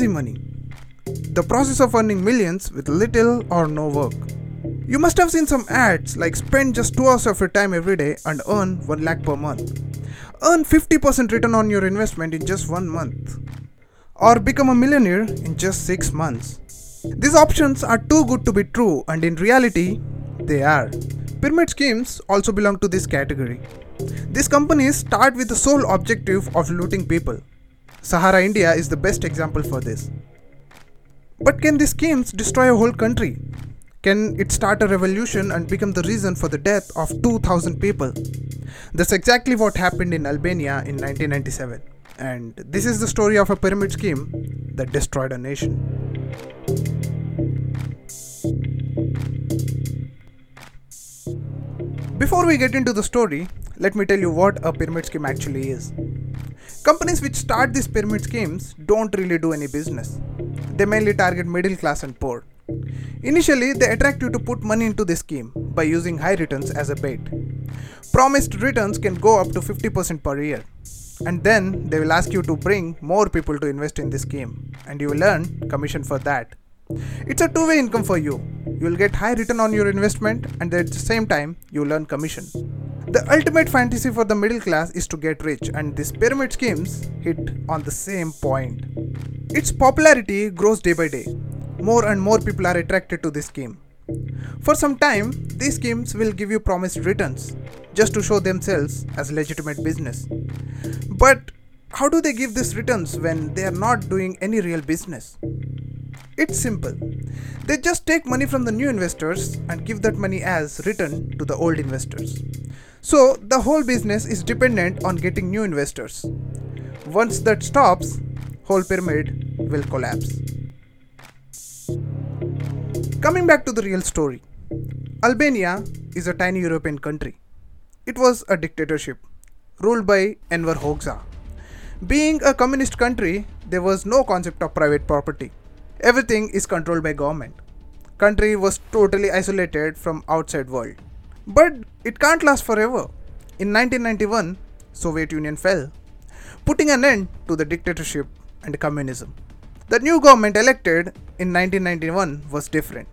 easy money. The process of earning millions with little or no work. You must have seen some ads like spend just 2 hours of your time every day and earn 1 lakh per month. Earn 50% return on your investment in just 1 month. Or become a millionaire in just 6 months. These options are too good to be true and in reality, they are. Pyramid schemes also belong to this category. These companies start with the sole objective of looting people. Sahara India is the best example for this. But can these schemes destroy a whole country? Can it start a revolution and become the reason for the death of 2000 people? That's exactly what happened in Albania in 1997. And this is the story of a pyramid scheme that destroyed a nation. Before we get into the story, let me tell you what a pyramid scheme actually is. Companies which start these pyramid schemes don't really do any business. They mainly target middle class and poor. Initially, they attract you to put money into the scheme by using high returns as a bait. Promised returns can go up to 50% per year. And then they will ask you to bring more people to invest in this scheme, and you will earn commission for that. It's a two way income for you. You will get high return on your investment, and at the same time, you will earn commission. The ultimate fantasy for the middle class is to get rich, and these pyramid schemes hit on the same point. Its popularity grows day by day. More and more people are attracted to this scheme. For some time, these schemes will give you promised returns just to show themselves as legitimate business. But how do they give these returns when they are not doing any real business? It's simple. They just take money from the new investors and give that money as return to the old investors. So the whole business is dependent on getting new investors. Once that stops, whole pyramid will collapse. Coming back to the real story. Albania is a tiny European country. It was a dictatorship ruled by Enver Hoxha. Being a communist country, there was no concept of private property everything is controlled by government country was totally isolated from outside world but it can't last forever. In 1991 soviet union fell putting an end to the dictatorship and communism. The new government elected in 1991 was different.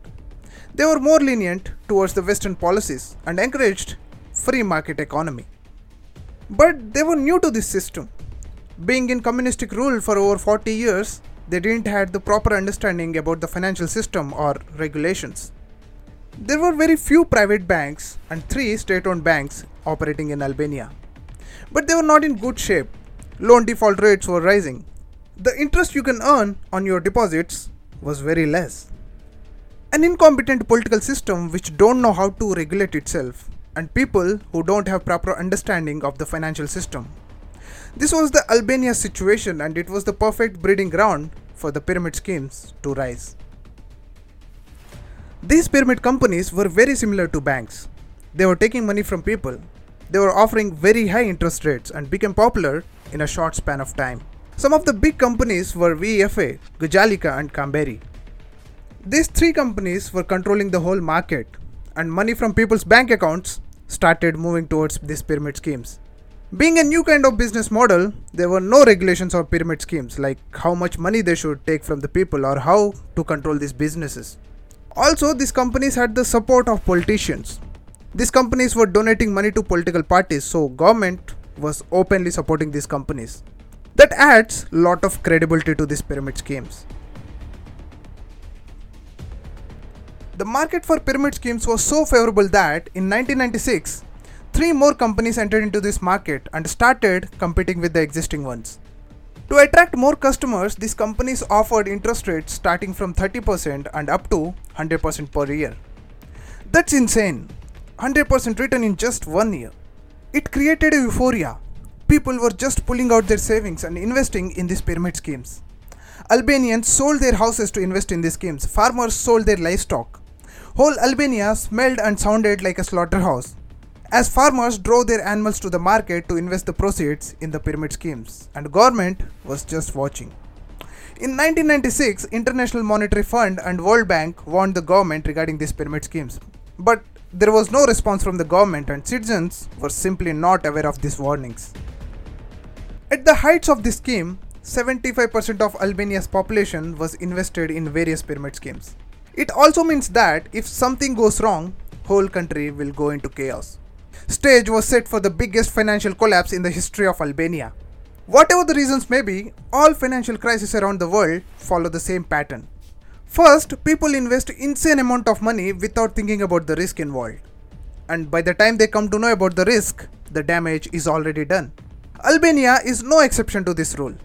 They were more lenient towards the western policies and encouraged free market economy. But they were new to this system. Being in communistic rule for over 40 years they didn't have the proper understanding about the financial system or regulations. There were very few private banks and three state owned banks operating in Albania. But they were not in good shape. Loan default rates were rising. The interest you can earn on your deposits was very less. An incompetent political system which don't know how to regulate itself and people who don't have proper understanding of the financial system this was the Albania situation and it was the perfect breeding ground for the pyramid schemes to rise. These pyramid companies were very similar to banks. They were taking money from people. They were offering very high interest rates and became popular in a short span of time. Some of the big companies were VFA, Gjallica and Kamberi. These three companies were controlling the whole market and money from people's bank accounts started moving towards these pyramid schemes. Being a new kind of business model, there were no regulations or pyramid schemes like how much money they should take from the people or how to control these businesses. Also, these companies had the support of politicians. These companies were donating money to political parties, so government was openly supporting these companies. That adds lot of credibility to these pyramid schemes. The market for pyramid schemes was so favorable that in 1996 Three more companies entered into this market and started competing with the existing ones. To attract more customers, these companies offered interest rates starting from 30% and up to 100% per year. That's insane! 100% return in just one year. It created a euphoria. People were just pulling out their savings and investing in these pyramid schemes. Albanians sold their houses to invest in these schemes. Farmers sold their livestock. Whole Albania smelled and sounded like a slaughterhouse as farmers drove their animals to the market to invest the proceeds in the pyramid schemes and government was just watching in 1996 international monetary fund and world bank warned the government regarding these pyramid schemes but there was no response from the government and citizens were simply not aware of these warnings at the heights of this scheme 75% of Albania's population was invested in various pyramid schemes. It also means that if something goes wrong, whole country will go into chaos. Stage was set for the biggest financial collapse in the history of Albania. Whatever the reasons may be, all financial crises around the world follow the same pattern. First, people invest insane amount of money without thinking about the risk involved. And by the time they come to know about the risk, the damage is already done. Albania is no exception to this rule.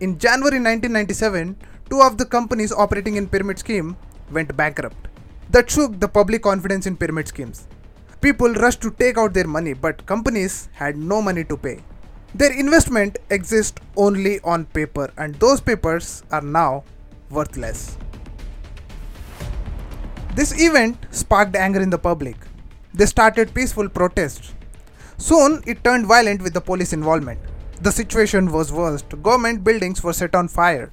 In January 1997, two of the companies operating in pyramid scheme went bankrupt. That shook the public confidence in pyramid schemes. People rushed to take out their money, but companies had no money to pay. Their investment exists only on paper, and those papers are now worthless. This event sparked anger in the public. They started peaceful protests. Soon it turned violent with the police involvement. The situation was worst. Government buildings were set on fire.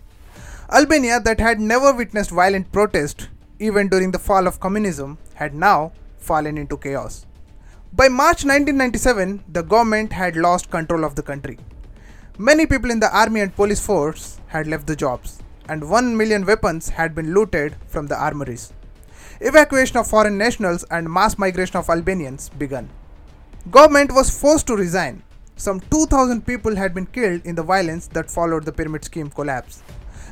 Albania, that had never witnessed violent protest even during the fall of communism, had now fallen into chaos. By March 1997, the government had lost control of the country. Many people in the army and police force had left the jobs, and 1 million weapons had been looted from the armories. Evacuation of foreign nationals and mass migration of Albanians began. Government was forced to resign. Some 2000 people had been killed in the violence that followed the pyramid scheme collapse.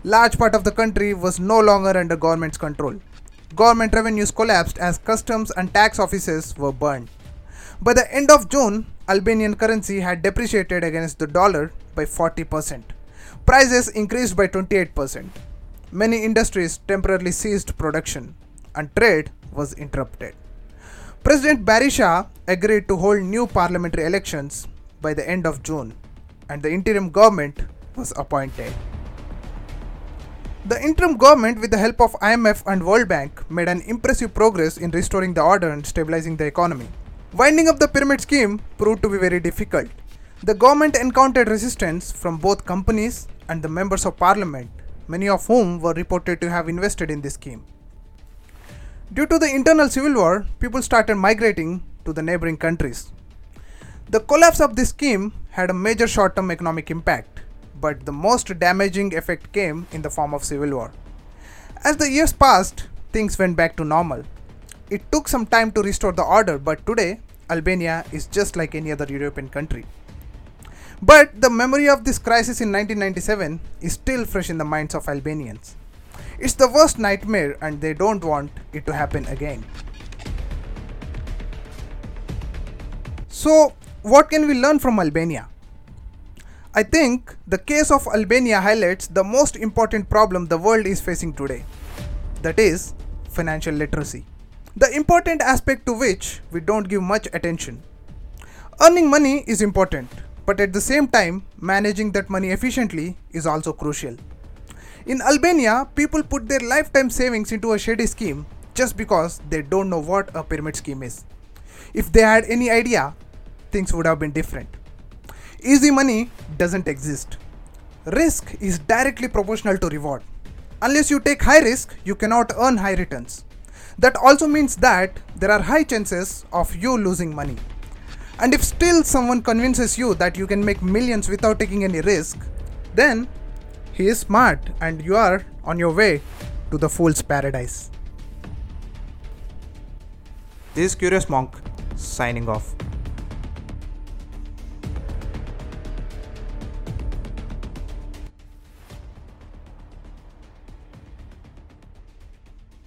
Large part of the country was no longer under government's control. Government revenues collapsed as customs and tax offices were burned. By the end of June, Albanian currency had depreciated against the dollar by 40%. Prices increased by 28%. Many industries temporarily ceased production and trade was interrupted. President Berisha agreed to hold new parliamentary elections by the end of June and the interim government was appointed. The interim government, with the help of IMF and World Bank, made an impressive progress in restoring the order and stabilizing the economy. Winding up the pyramid scheme proved to be very difficult. The government encountered resistance from both companies and the members of parliament, many of whom were reported to have invested in this scheme. Due to the internal civil war, people started migrating to the neighboring countries. The collapse of this scheme had a major short term economic impact, but the most damaging effect came in the form of civil war. As the years passed, things went back to normal. It took some time to restore the order, but today, Albania is just like any other European country. But the memory of this crisis in 1997 is still fresh in the minds of Albanians. It's the worst nightmare and they don't want it to happen again. So, what can we learn from Albania? I think the case of Albania highlights the most important problem the world is facing today that is, financial literacy. The important aspect to which we don't give much attention. Earning money is important, but at the same time, managing that money efficiently is also crucial. In Albania, people put their lifetime savings into a shady scheme just because they don't know what a pyramid scheme is. If they had any idea, things would have been different. Easy money doesn't exist. Risk is directly proportional to reward. Unless you take high risk, you cannot earn high returns. That also means that there are high chances of you losing money. And if still someone convinces you that you can make millions without taking any risk, then he is smart and you are on your way to the fool's paradise. This is Curious Monk signing off.